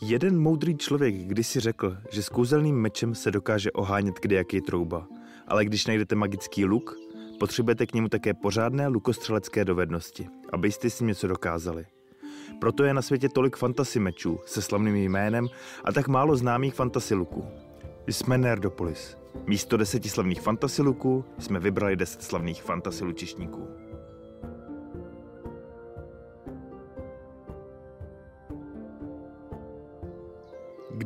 Jeden moudrý člověk kdysi řekl, že s kouzelným mečem se dokáže ohánět jaký trouba, ale když najdete magický luk, potřebujete k němu také pořádné lukostřelecké dovednosti, abyste si něco dokázali. Proto je na světě tolik fantasy mečů se slavným jménem a tak málo známých fantasy luků. Jsme Nerdopolis. Místo deseti slavných fantasy luků jsme vybrali deset slavných fantasy lučišníků.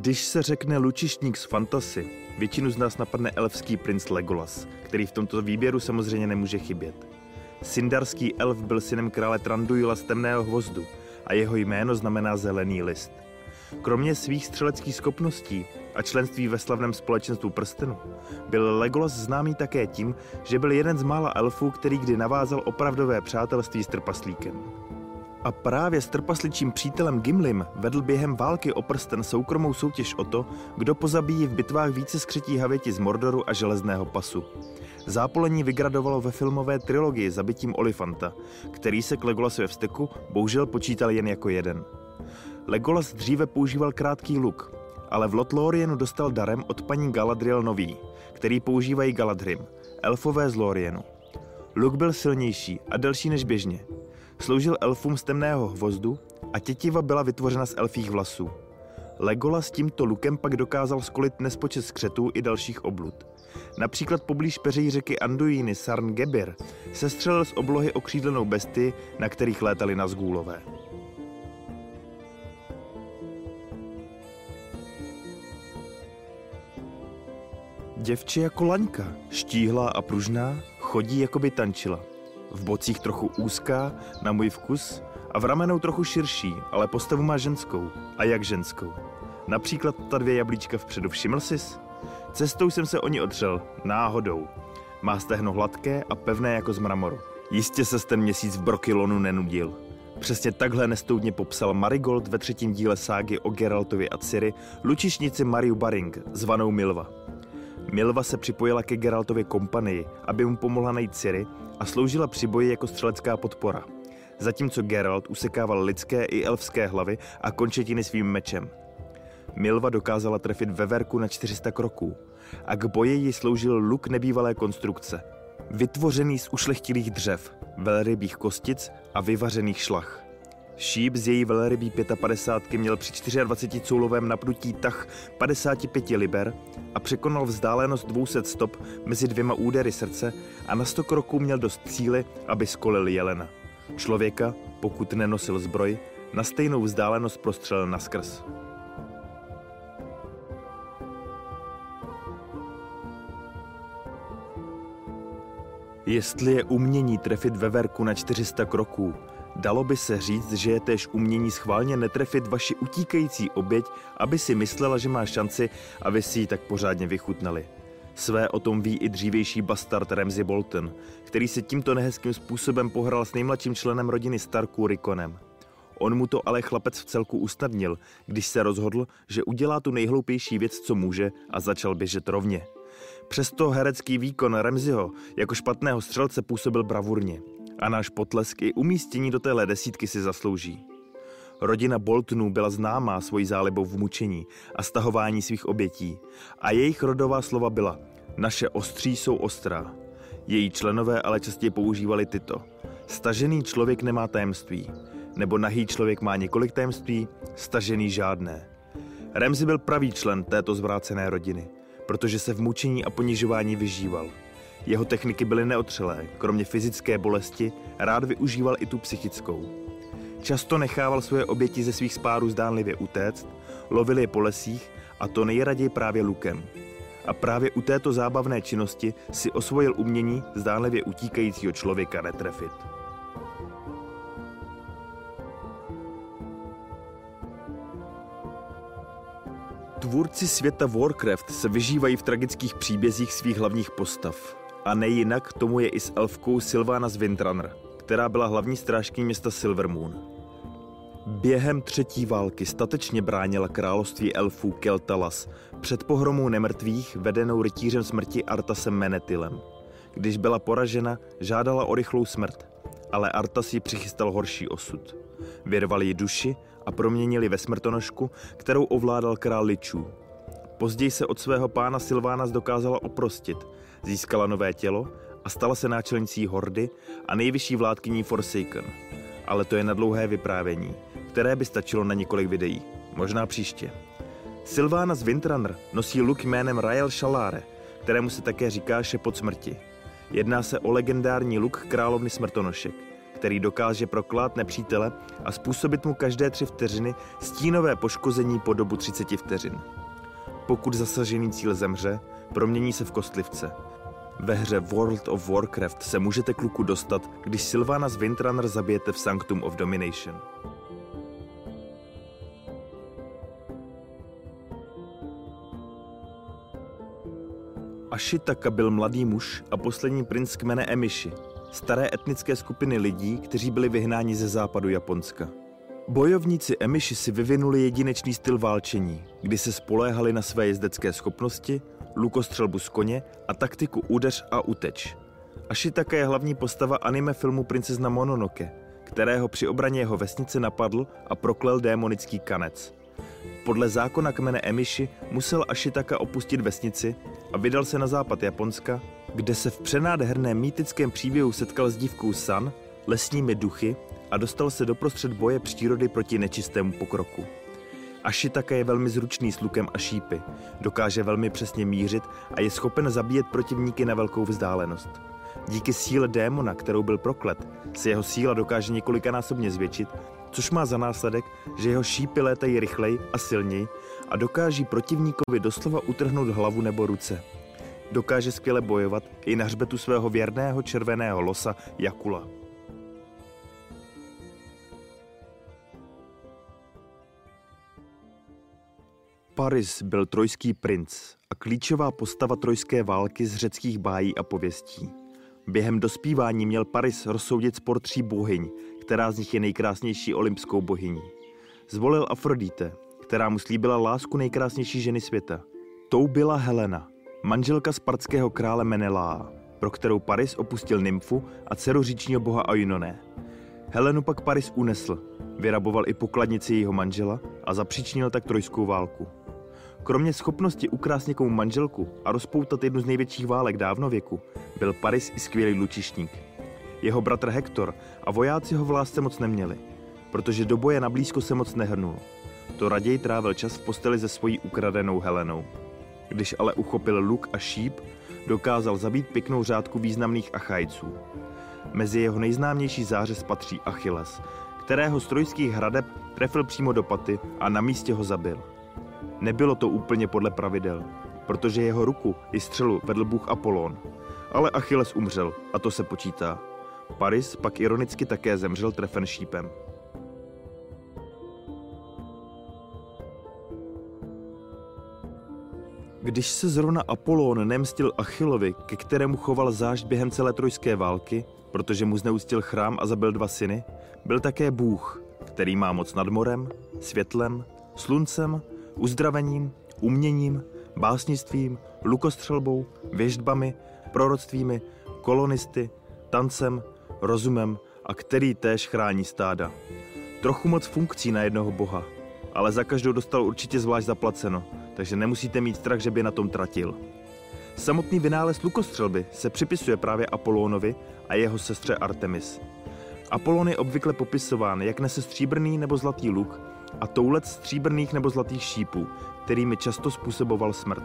Když se řekne lučišník z fantasy, většinu z nás napadne elfský princ Legolas, který v tomto výběru samozřejmě nemůže chybět. Sindarský elf byl synem krále Tranduila z temného hvozdu a jeho jméno znamená zelený list. Kromě svých střeleckých schopností a členství ve slavném společenstvu prstenu, byl Legolas známý také tím, že byl jeden z mála elfů, který kdy navázal opravdové přátelství s trpaslíkem. A právě s trpasličím přítelem Gimlim vedl během války o prsten soukromou soutěž o to, kdo pozabíjí v bitvách více skřetí havěti z Mordoru a železného pasu. Zápolení vygradovalo ve filmové trilogii zabitím Olifanta, který se k Legolasově vzteku bohužel počítal jen jako jeden. Legolas dříve používal krátký luk, ale v Lotlorienu dostal darem od paní Galadriel nový, který používají Galadhrim, elfové z Lorienu. Luk byl silnější a delší než běžně, Sloužil elfům z temného hvozdu a tětiva byla vytvořena z elfích vlasů. Legola s tímto lukem pak dokázal skolit nespočet skřetů i dalších oblud. Například poblíž peřejí řeky Anduiny Sarn Gebir se střelil z oblohy okřídlenou besty, na kterých létali na zgůlové. Děvče jako laňka, štíhlá a pružná, chodí jako by tančila – v bocích trochu úzká, na můj vkus, a v ramenou trochu širší, ale postavu má ženskou. A jak ženskou? Například ta dvě jablíčka vpředu, všiml sis? Cestou jsem se o ní otřel, náhodou. Má stehno hladké a pevné jako z mramoru. Jistě se ten měsíc v Brokilonu nenudil. Přesně takhle nestoudně popsal Marigold ve třetím díle ságy o Geraltovi a Ciri lučišnici Mariu Baring, zvanou Milva. Milva se připojila ke Geraltově kompanii, aby mu pomohla najít Ciri a sloužila při boji jako střelecká podpora. Zatímco Geralt usekával lidské i elfské hlavy a končetiny svým mečem. Milva dokázala trefit veverku na 400 kroků a k boji jí sloužil luk nebývalé konstrukce, vytvořený z ušlechtilých dřev, velrybých kostic a vyvařených šlach. Šíp z její velrybí 55 měl při 24 coulovém napnutí tah 55 liber a překonal vzdálenost 200 stop mezi dvěma údery srdce a na 100 kroků měl dost cíly, aby skolil jelena. Člověka, pokud nenosil zbroj, na stejnou vzdálenost prostřelil na skrz. Jestli je umění trefit veverku na 400 kroků, Dalo by se říct, že je též umění schválně netrefit vaši utíkající oběť, aby si myslela, že má šanci a vy si ji tak pořádně vychutnali. Své o tom ví i dřívější bastard Ramsey Bolton, který se tímto nehezkým způsobem pohral s nejmladším členem rodiny Starků Rikonem. On mu to ale chlapec v celku usnadnil, když se rozhodl, že udělá tu nejhloupější věc, co může a začal běžet rovně. Přesto herecký výkon Ramseyho jako špatného střelce působil bravurně a náš potlesk i umístění do téhle desítky si zaslouží. Rodina Boltonů byla známá svojí zálibou v mučení a stahování svých obětí a jejich rodová slova byla naše ostří jsou ostrá. Její členové ale častěji používali tyto. Stažený člověk nemá tajemství, nebo nahý člověk má několik tajemství, stažený žádné. Remzi byl pravý člen této zvrácené rodiny, protože se v mučení a ponižování vyžíval – jeho techniky byly neotřelé, kromě fyzické bolesti rád využíval i tu psychickou. Často nechával svoje oběti ze svých spárů zdánlivě utéct, lovil je po lesích a to nejraději právě lukem. A právě u této zábavné činnosti si osvojil umění zdánlivě utíkajícího člověka netrefit. Tvůrci světa Warcraft se vyžívají v tragických příbězích svých hlavních postav. A nejinak tomu je i s elfkou Sylvana z Windrunner, která byla hlavní strážkyní města Silvermoon. Během třetí války statečně bránila království elfů Keltalas před pohromou nemrtvých vedenou rytířem smrti Artasem Menetylem. Když byla poražena, žádala o rychlou smrt, ale Artas ji přichystal horší osud. Vyrval ji duši a proměnili ve smrtonožku, kterou ovládal král Ličů. Později se od svého pána Silvána dokázala oprostit, získala nové tělo a stala se náčelnicí Hordy a nejvyšší vládkyní Forsaken. Ale to je na dlouhé vyprávění, které by stačilo na několik videí. Možná příště. Silvána z Windrunner nosí luk jménem Rael Shalare, kterému se také říká šepot smrti. Jedná se o legendární luk královny smrtonošek, který dokáže proklát nepřítele a způsobit mu každé tři vteřiny stínové poškození po dobu 30 vteřin. Pokud zasažený cíl zemře, promění se v kostlivce. Ve hře World of Warcraft se můžete k luku dostat, když Sylvana z Windrunner zabijete v Sanctum of Domination. Ashitaka byl mladý muž a poslední princ kmene Emishi, staré etnické skupiny lidí, kteří byli vyhnáni ze západu Japonska. Bojovníci Emishi si vyvinuli jedinečný styl válčení, kdy se spoléhali na své jezdecké schopnosti, lukostřelbu z koně a taktiku údeř a uteč. Ashitaka je hlavní postava anime filmu Princezna Mononoke, kterého při obraně jeho vesnice napadl a proklel démonický kanec. Podle zákona kmene Emishi musel Ashitaka opustit vesnici a vydal se na západ Japonska, kde se v přenádherném mýtickém příběhu setkal s dívkou San, lesními duchy a dostal se doprostřed boje přírody proti nečistému pokroku. Ashitaka je velmi zručný s lukem a šípy, dokáže velmi přesně mířit a je schopen zabíjet protivníky na velkou vzdálenost. Díky síle démona, kterou byl proklet, se jeho síla dokáže několikanásobně zvětšit, což má za následek, že jeho šípy létají rychleji a silněji a dokáží protivníkovi doslova utrhnout hlavu nebo ruce. Dokáže skvěle bojovat i na hřbetu svého věrného červeného losa Jakula. Paris byl trojský princ a klíčová postava trojské války z řeckých bájí a pověstí. Během dospívání měl Paris rozsoudit spor tří bohyň, která z nich je nejkrásnější olympskou bohyní. Zvolil Afrodite, která mu slíbila lásku nejkrásnější ženy světa. Tou byla Helena, manželka spartského krále Menelaa, pro kterou Paris opustil nymfu a dceru říčního boha Ainoné. Helenu pak Paris unesl, vyraboval i pokladnici jejího manžela a zapříčinil tak trojskou válku. Kromě schopnosti ukrást někomu manželku a rozpoutat jednu z největších válek dávnověku, byl Paris i skvělý lučišník. Jeho bratr Hektor a vojáci ho v lásce moc neměli, protože do boje na blízko se moc nehrnul. To raději trávil čas v posteli se svojí ukradenou Helenou. Když ale uchopil luk a šíp, dokázal zabít pěknou řádku významných Achajců. Mezi jeho nejznámější zářez patří Achilles, kterého z trojských hradeb trefil přímo do paty a na místě ho zabil. Nebylo to úplně podle pravidel, protože jeho ruku i střelu vedl bůh Apollon. Ale Achilles umřel a to se počítá. Paris pak ironicky také zemřel trefen šípem. Když se zrovna Apollon nemstil Achillovi, ke kterému choval zášť během celé trojské války, protože mu zneustil chrám a zabil dva syny, byl také Bůh, který má moc nad morem, světlem, sluncem, uzdravením, uměním, básnictvím, lukostřelbou, věždbami, proroctvími, kolonisty, tancem, rozumem a který též chrání stáda. Trochu moc funkcí na jednoho boha, ale za každou dostal určitě zvlášť zaplaceno, takže nemusíte mít strach, že by na tom tratil. Samotný vynález lukostřelby se připisuje právě Apolónovi a jeho sestře Artemis. Apollon je obvykle popisován, jak nese stříbrný nebo zlatý luk a toulet stříbrných nebo zlatých šípů, kterými často způsoboval smrt.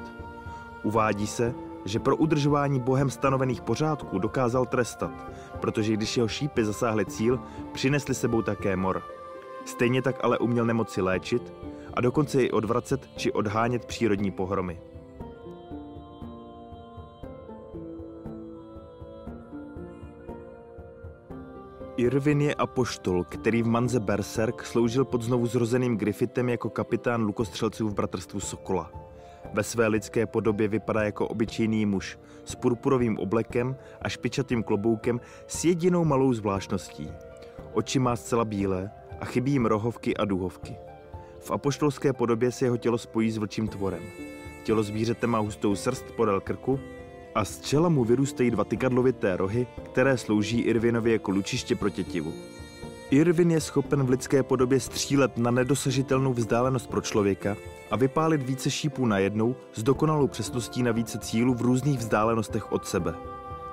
Uvádí se, že pro udržování bohem stanovených pořádků dokázal trestat, protože když jeho šípy zasáhly cíl, přinesli sebou také mor. Stejně tak ale uměl nemoci léčit a dokonce i odvracet či odhánět přírodní pohromy. Irvin je apoštol, který v manze Berserk sloužil pod znovu zrozeným Griffithem jako kapitán lukostřelců v bratrstvu Sokola. Ve své lidské podobě vypadá jako obyčejný muž s purpurovým oblekem a špičatým kloboukem s jedinou malou zvláštností. Oči má zcela bílé a chybí jim rohovky a duhovky. V apoštolské podobě se jeho tělo spojí s vlčím tvorem. Tělo zvířete má hustou srst podél krku a z čela mu vyrůstají dva tykadlovité rohy, které slouží Irvinovi jako lučiště pro tětivu. Irvin je schopen v lidské podobě střílet na nedosažitelnou vzdálenost pro člověka a vypálit více šípů najednou s dokonalou přesností na více cílů v různých vzdálenostech od sebe.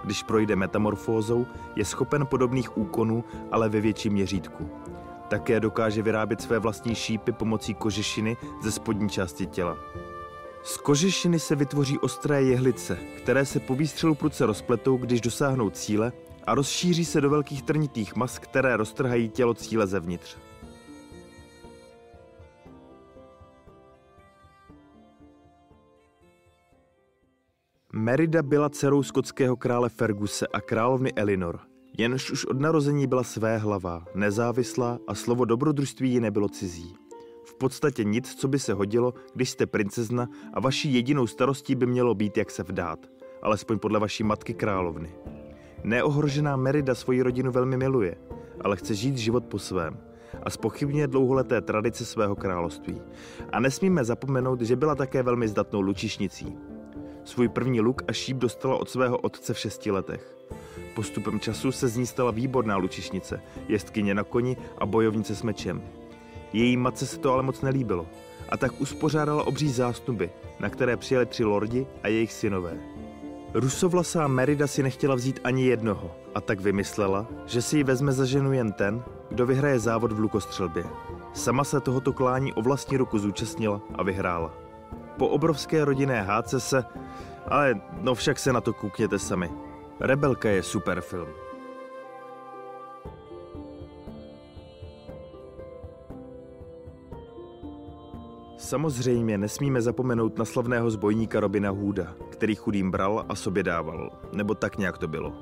Když projde metamorfózou, je schopen podobných úkonů, ale ve větším měřítku. Také dokáže vyrábět své vlastní šípy pomocí kožešiny ze spodní části těla. Z kožešiny se vytvoří ostré jehlice, které se po výstřelu pruce rozpletou, když dosáhnou cíle a rozšíří se do velkých trnitých mas, které roztrhají tělo cíle zevnitř. Merida byla dcerou skotského krále Ferguse a královny Elinor, jenž už od narození byla své hlava, nezávislá a slovo dobrodružství ji nebylo cizí. V podstatě nic, co by se hodilo, když jste princezna a vaší jedinou starostí by mělo být, jak se vdát, alespoň podle vaší matky královny. Neohrožená Merida svoji rodinu velmi miluje, ale chce žít život po svém a spochybňuje dlouholeté tradice svého království. A nesmíme zapomenout, že byla také velmi zdatnou lučišnicí. Svůj první luk a šíp dostala od svého otce v šesti letech. Postupem času se z ní stala výborná lučišnice, jestkyně na koni a bojovnice s mečem. Její matce se to ale moc nelíbilo a tak uspořádala obří zástupy, na které přijeli tři lordi a jejich synové. Rusovlasá Merida si nechtěla vzít ani jednoho a tak vymyslela, že si ji vezme za ženu jen ten, kdo vyhraje závod v lukostřelbě. Sama se tohoto klání o vlastní ruku zúčastnila a vyhrála. Po obrovské rodinné hádce se... Ale no však se na to koukněte sami. Rebelka je super film. Samozřejmě nesmíme zapomenout na slavného zbojníka Robina Hooda, který chudým bral a sobě dával, nebo tak nějak to bylo.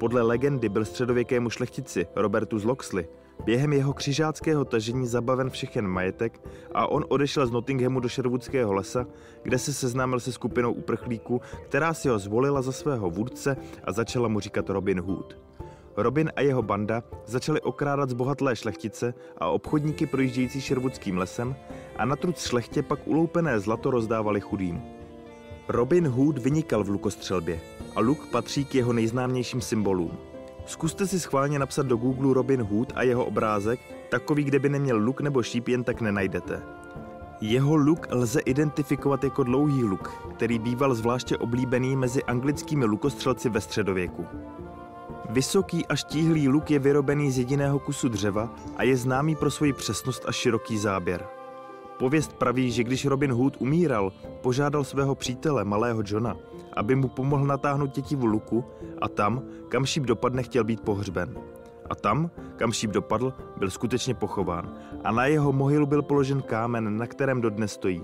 Podle legendy byl středověkému šlechtici Robertu z Loxley během jeho křižáckého tažení zabaven všechen majetek a on odešel z Nottinghamu do Sherwoodského lesa, kde se seznámil se skupinou uprchlíků, která si ho zvolila za svého vůdce a začala mu říkat Robin Hood. Robin a jeho banda začali okrádat zbohatlé šlechtice a obchodníky projíždějící šervudským lesem a na truc šlechtě pak uloupené zlato rozdávali chudým. Robin Hood vynikal v lukostřelbě a luk patří k jeho nejznámějším symbolům. Zkuste si schválně napsat do Google Robin Hood a jeho obrázek, takový, kde by neměl luk nebo šíp, jen tak nenajdete. Jeho luk lze identifikovat jako dlouhý luk, který býval zvláště oblíbený mezi anglickými lukostřelci ve středověku. Vysoký a štíhlý luk je vyrobený z jediného kusu dřeva a je známý pro svoji přesnost a široký záběr. Pověst praví, že když Robin Hood umíral, požádal svého přítele, malého Johna, aby mu pomohl natáhnout tětivu luku a tam, kam šíp dopadne, chtěl být pohřben. A tam, kam šíp dopadl, byl skutečně pochován a na jeho mohylu byl položen kámen, na kterém dodnes stojí.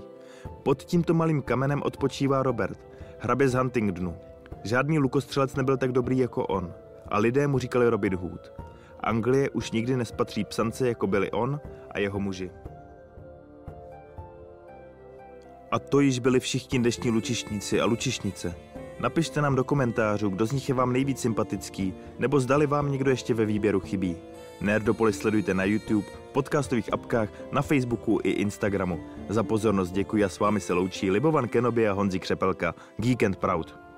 Pod tímto malým kamenem odpočívá Robert, hrabě z Huntingdonu. Žádný lukostřelec nebyl tak dobrý jako on a lidé mu říkali Robin Hood. Anglie už nikdy nespatří psance, jako byli on a jeho muži. A to již byli všichni dnešní lučišníci a lučišnice. Napište nám do komentářů, kdo z nich je vám nejvíc sympatický, nebo zdali vám někdo ještě ve výběru chybí. Nerdopolis sledujte na YouTube, podcastových apkách, na Facebooku i Instagramu. Za pozornost děkuji a s vámi se loučí Libovan Kenobi a Honzi Křepelka. Geek and Proud.